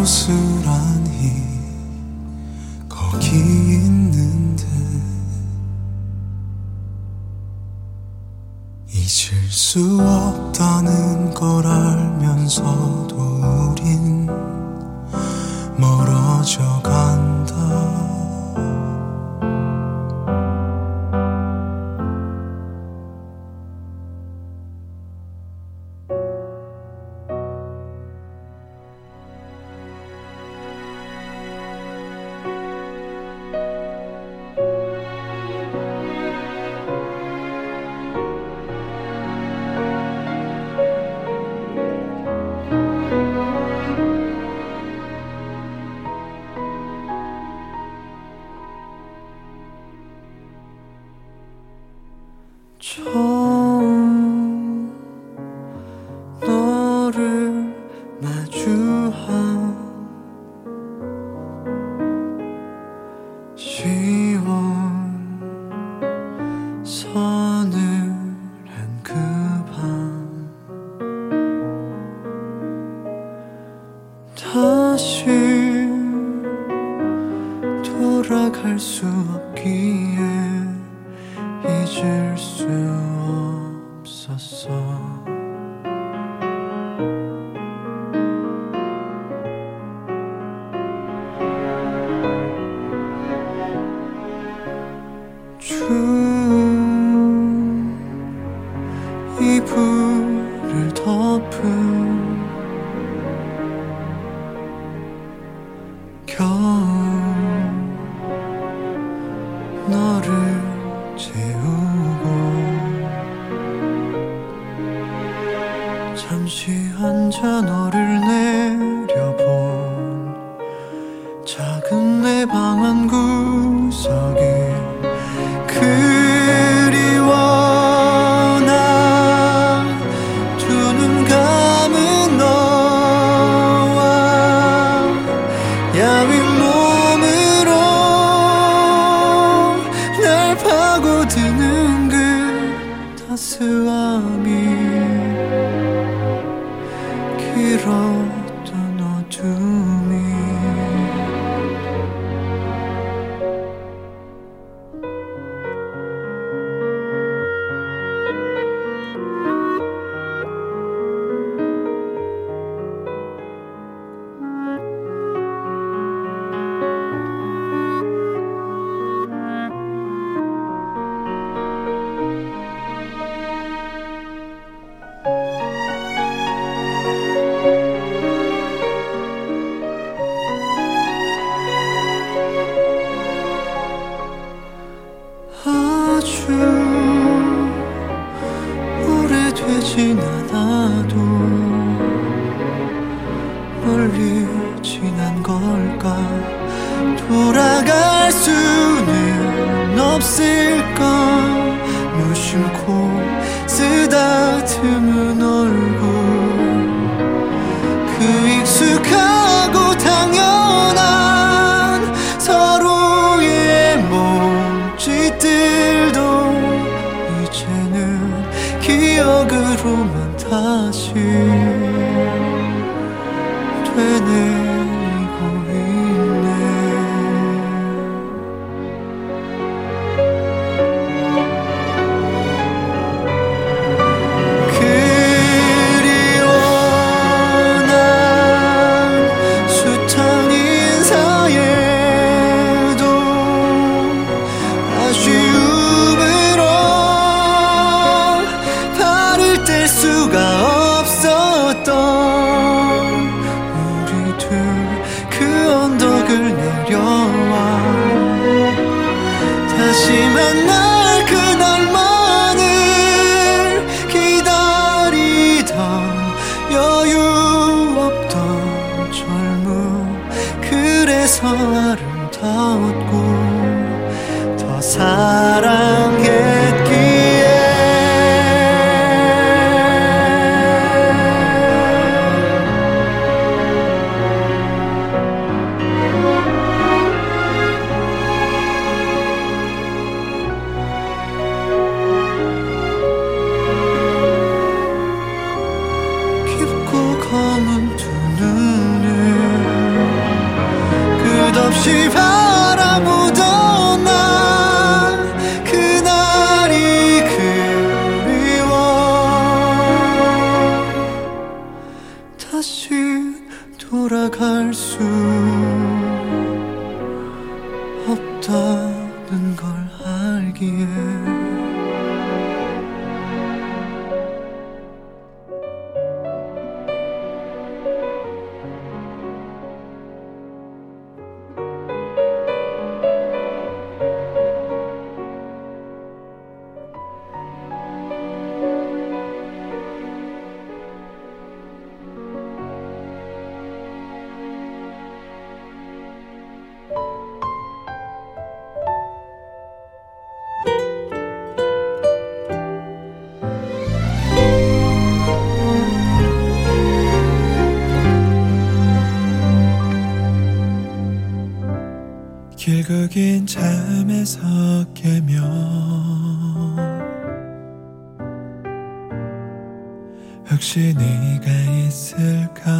고스란히 거기 있는데 잊을 수 없다는 걸 알면서도 더 아름다웠고 더 사랑 길국인 잠에서 깨며 혹시 네가 있을까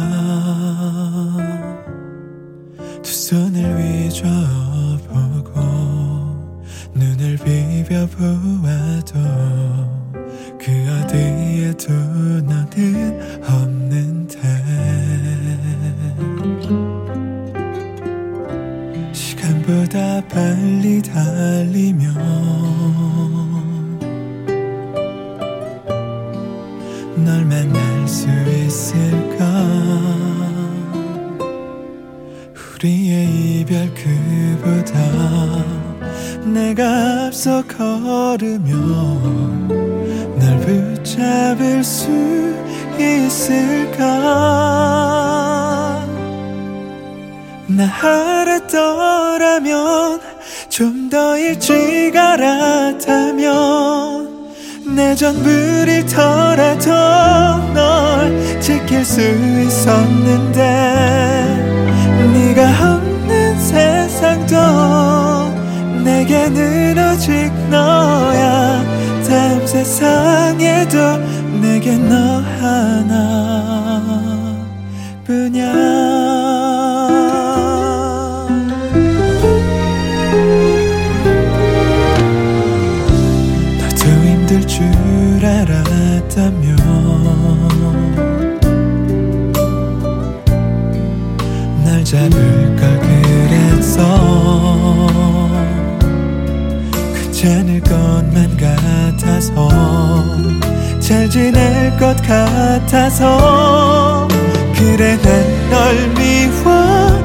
내게 너 하나 지낼 것 같아서 그래 난 널 미워했었어.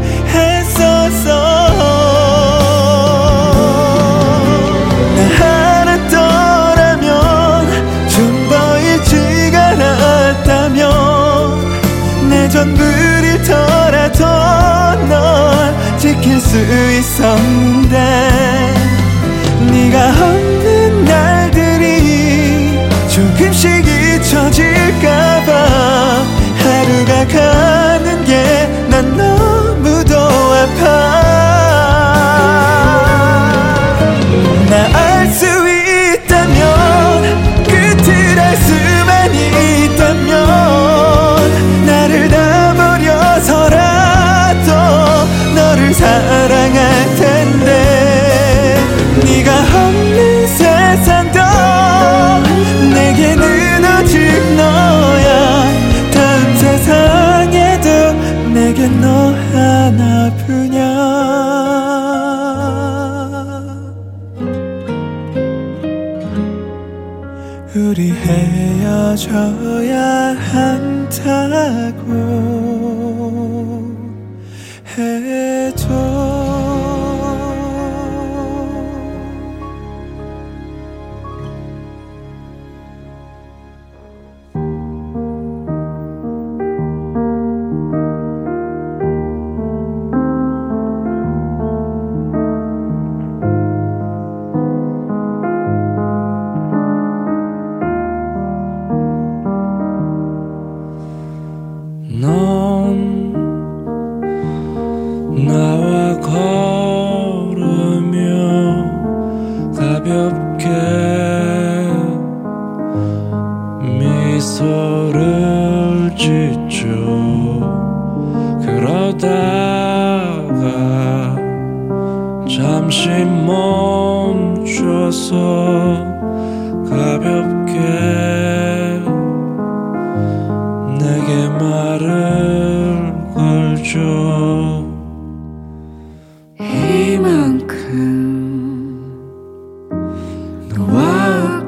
나 알았더라면 좀 더 일찍 알았다면 내 전부를 잃더라도 널 지킬 수 있었는데 네가 없는 날들이 조금씩 잊혀질까봐 하루가 가는 게 난 너무도 아파. 나 알 수 있다면 끝을 알 수만 있다면 나를 다 버려서라도 너를 사랑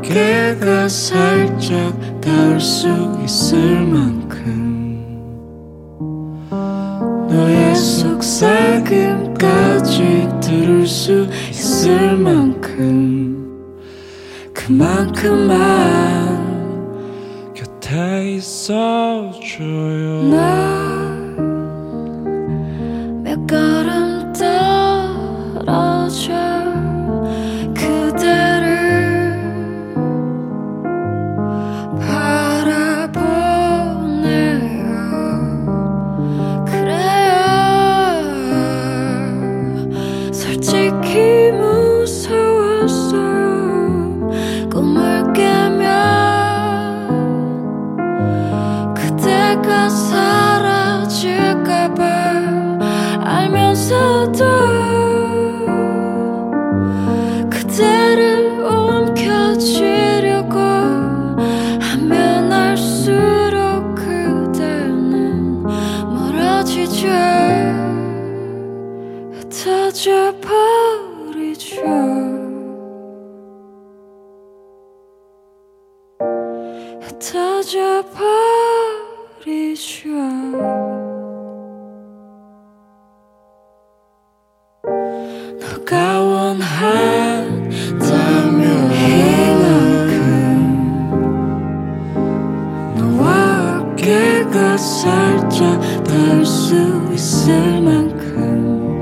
어깨가 살짝 닿을 수 있을 만큼 너의 속삭임까지 들을 수 있을 만큼 그만큼만 곁에 있어줘요 수 있을 만큼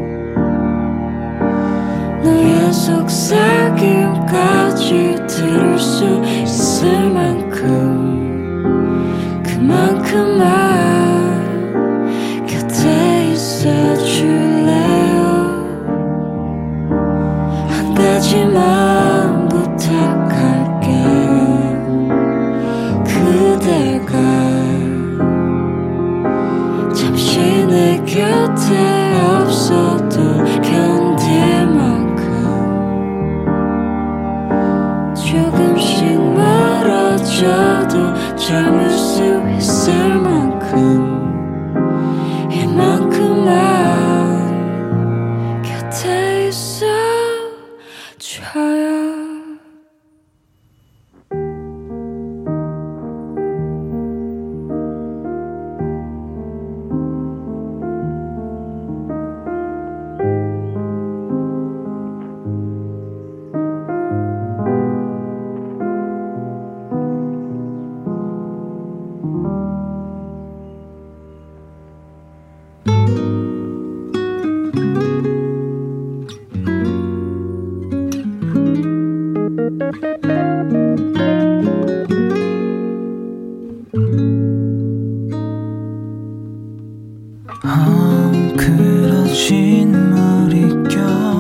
너의 속삭임까지 들을 수 아, 그러진 머릿결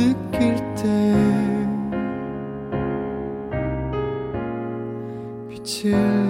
느낄 때 빛을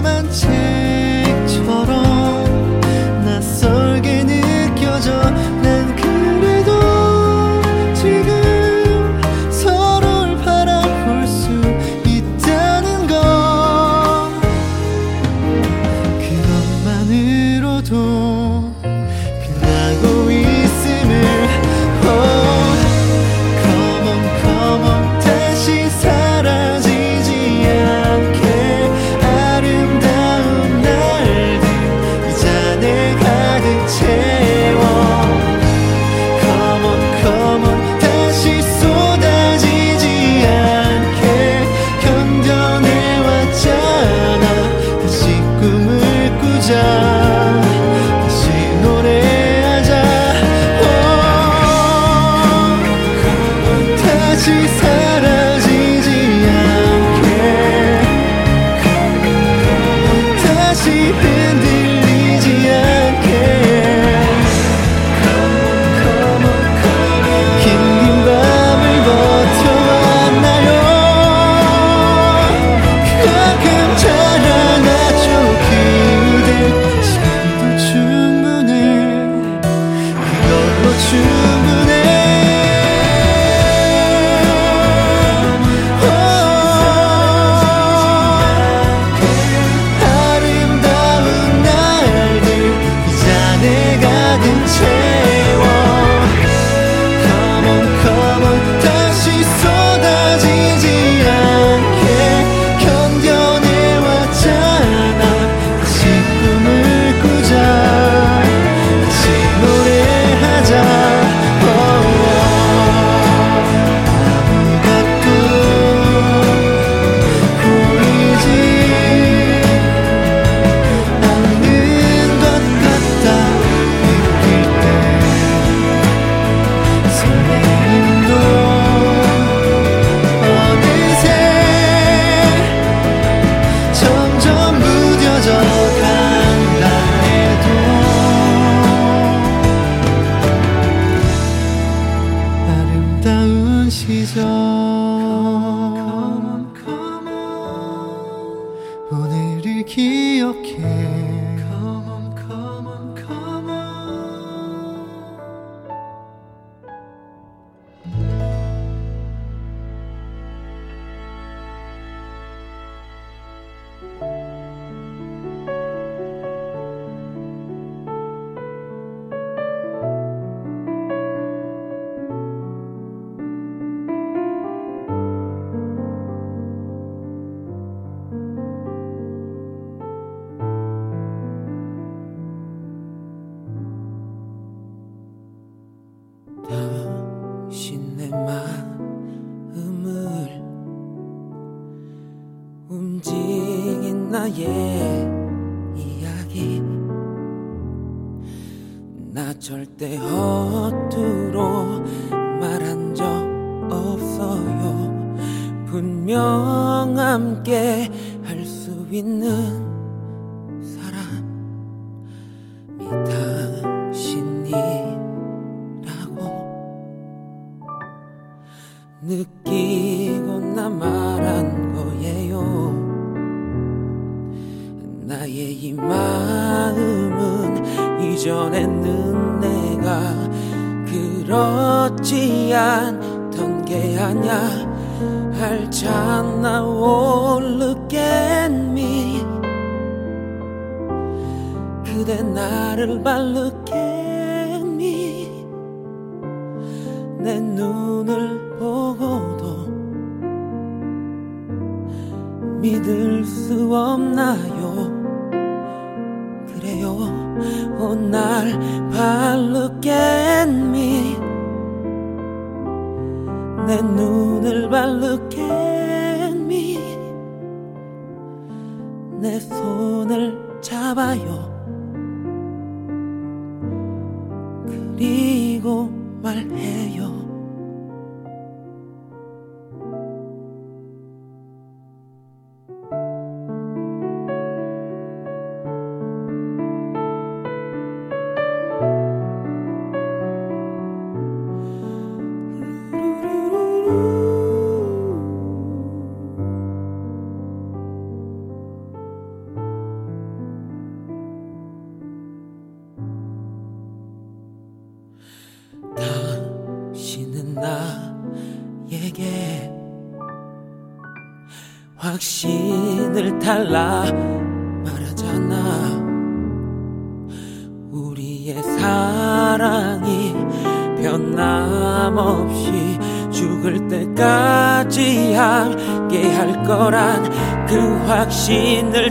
clementine By look at me 내 손을 잡아요. 그리고 말해요.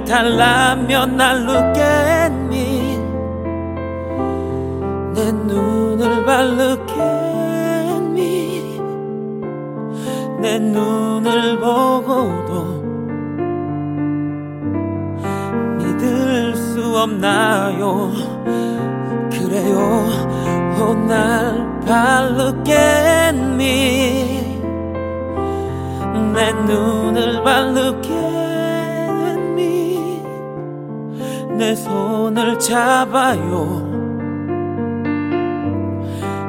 달라면 날 웃겠니? 내 눈을 바르겠니? 내 눈을 보고도 믿을 수 없나요? 그래요. 어, 오날 바르겠니? 내 눈을 바르겠니? 내 손을 잡아요.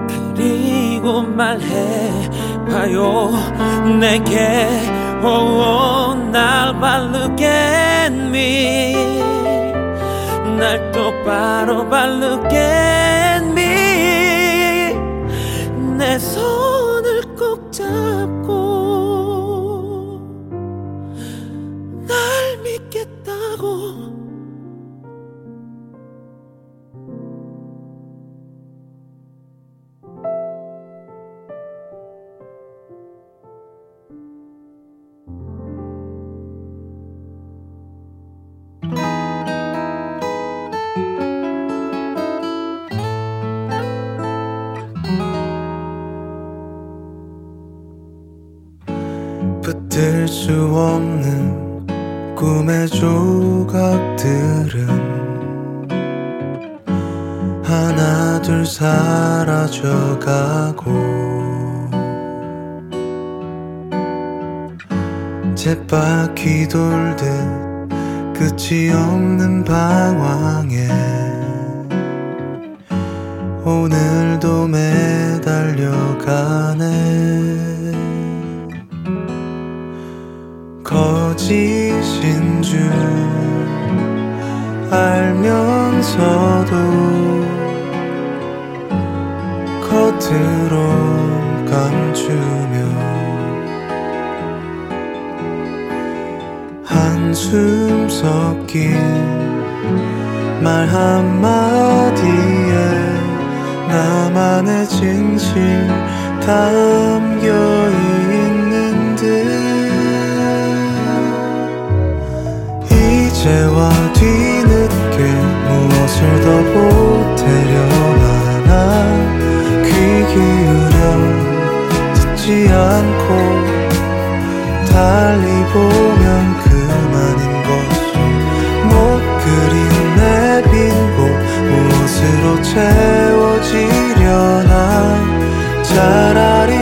그리고 말해봐요. 내게 oh, oh, 날 바르게 미날 똑바로 바르게 미내 손. 끝이 없는 방황에 오늘도 매달려가네. 거짓인 줄 알면서도 겉으로 감추 한숨 섞인 말 한마디에 나만의 진실 담겨 있는 듯. 이제와 뒤늦게 무엇을 더 보태려 나나귀 그 기울여 듣지 않고 달리 보면 스스로 채워지려나? 차라리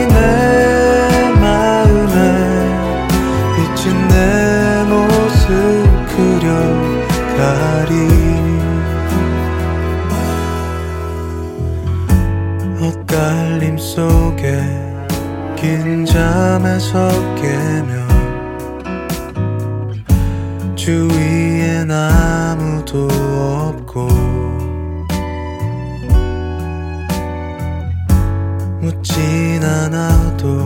묻진 않아도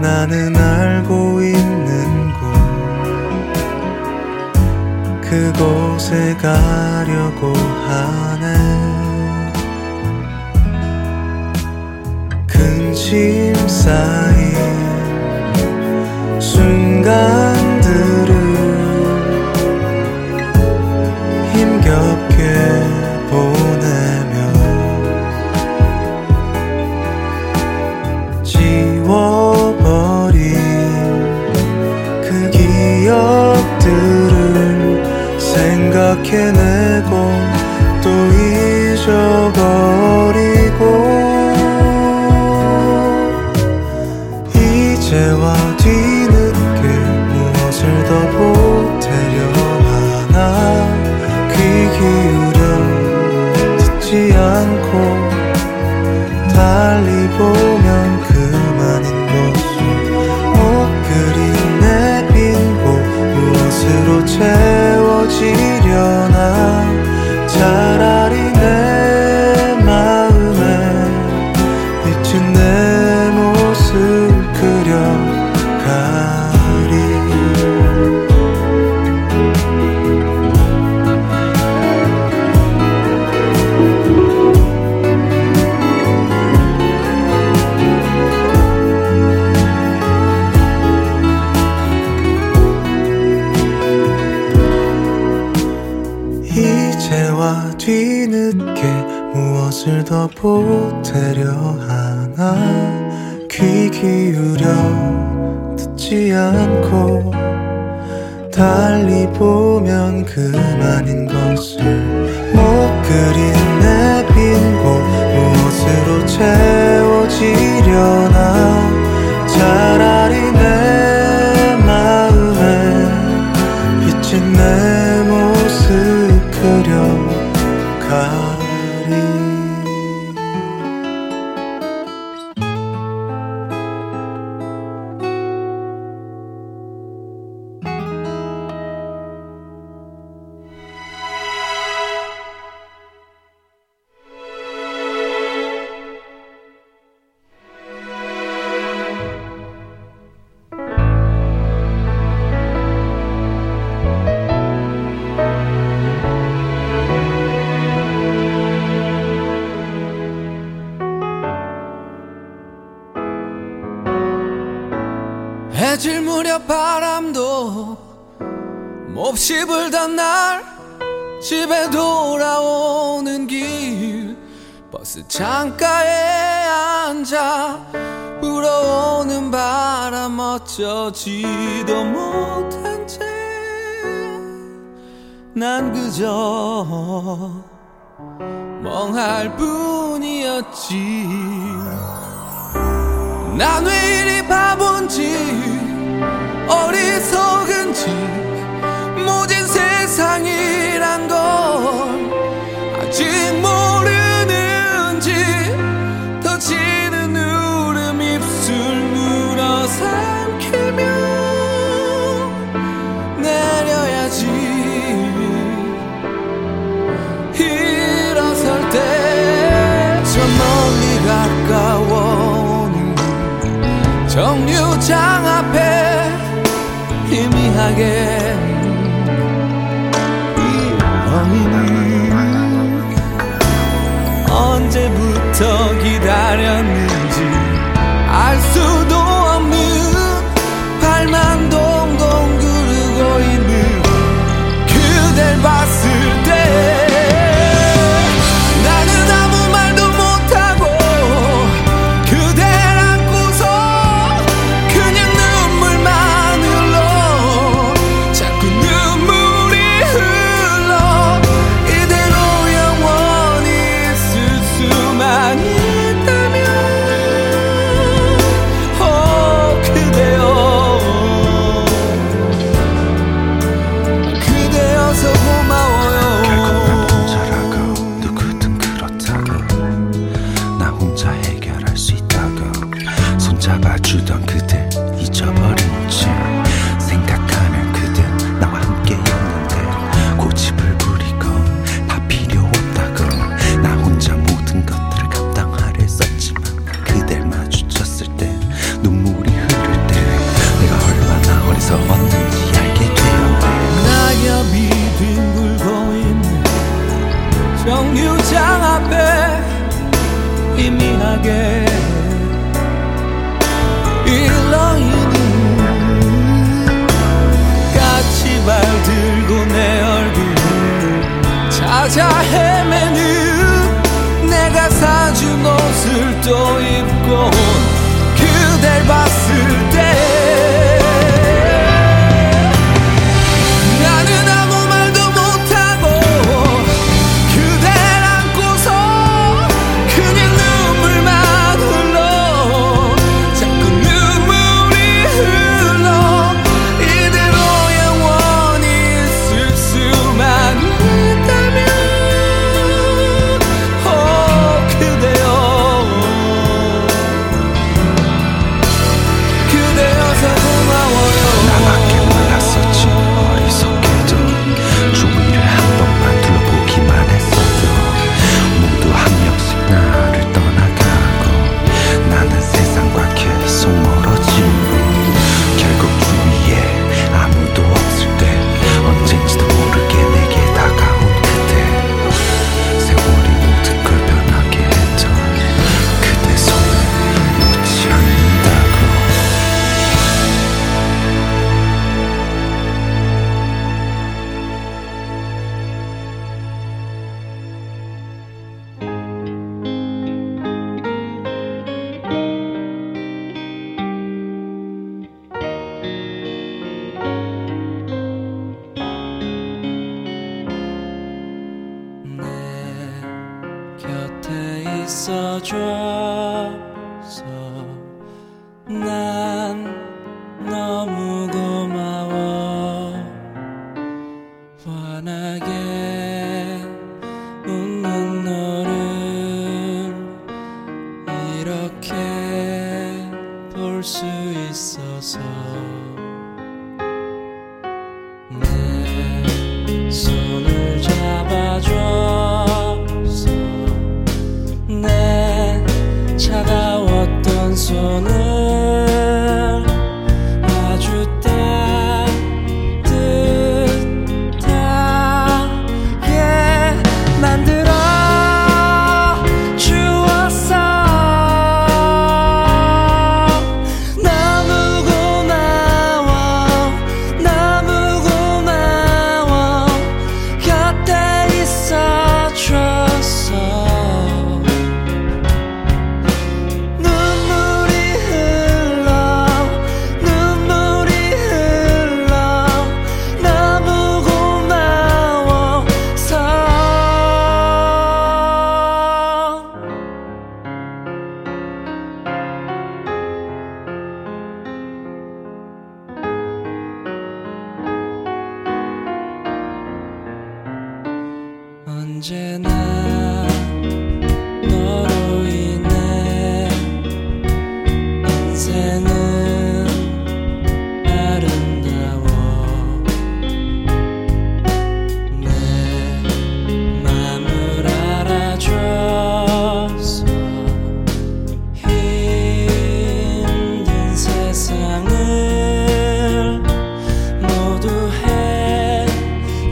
나는 알고 있는 곳 그곳에 가려고 하네. 근심 쌓인 순간 더 보태려 하나? 버스 창가에 앉아 불어오는 바람 어쩌지도 못한 채 난 그저 멍할 뿐이었지. 난 왜 이리 바본지 어리석은지. 삼키며 내려야지. 일어설 때저 멀리 가까워오는 정류장 앞에 희미하게 언제부터 기다렸니?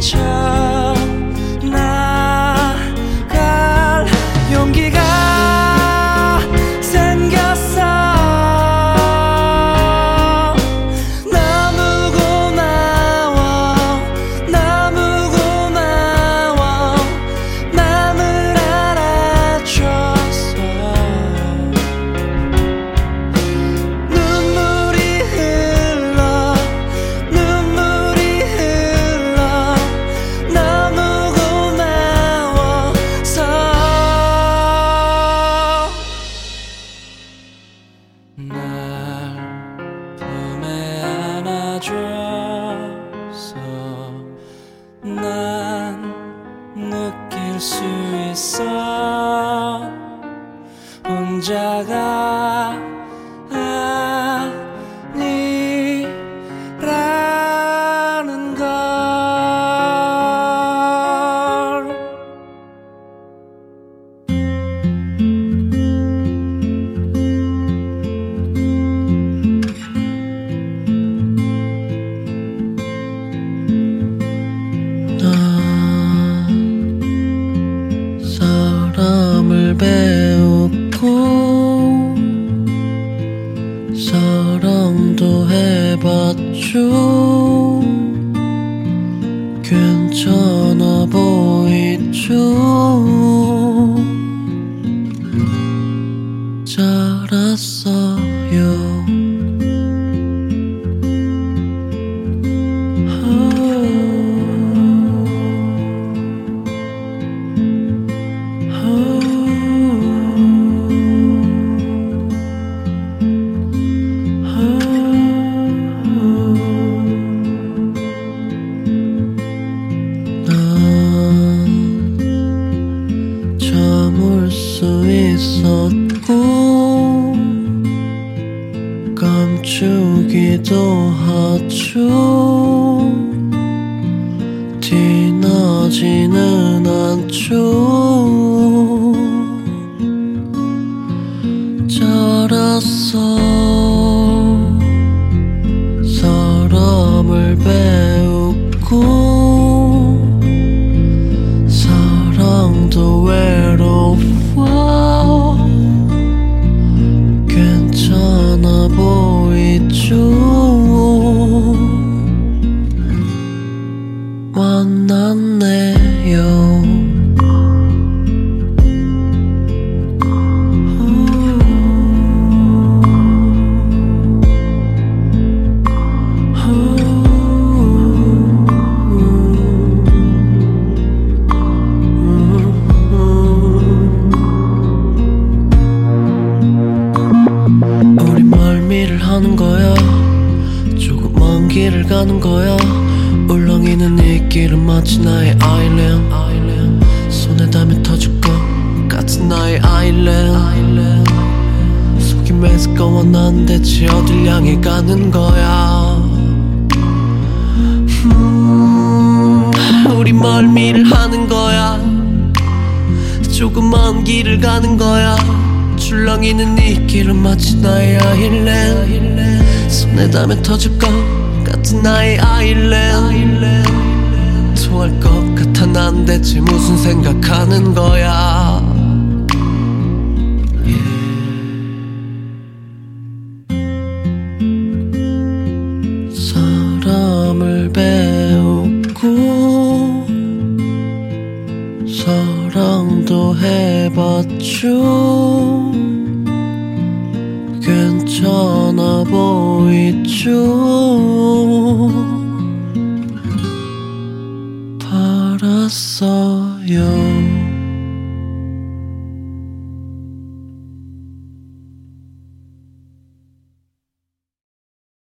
each 괜찮아 보이죠 물렁이는 이 길은 마치 나의 아일랜 손에 담에 터질 것 같은 나의 아일랜 토할 것 같아 난대체 무슨 생각하는 거야?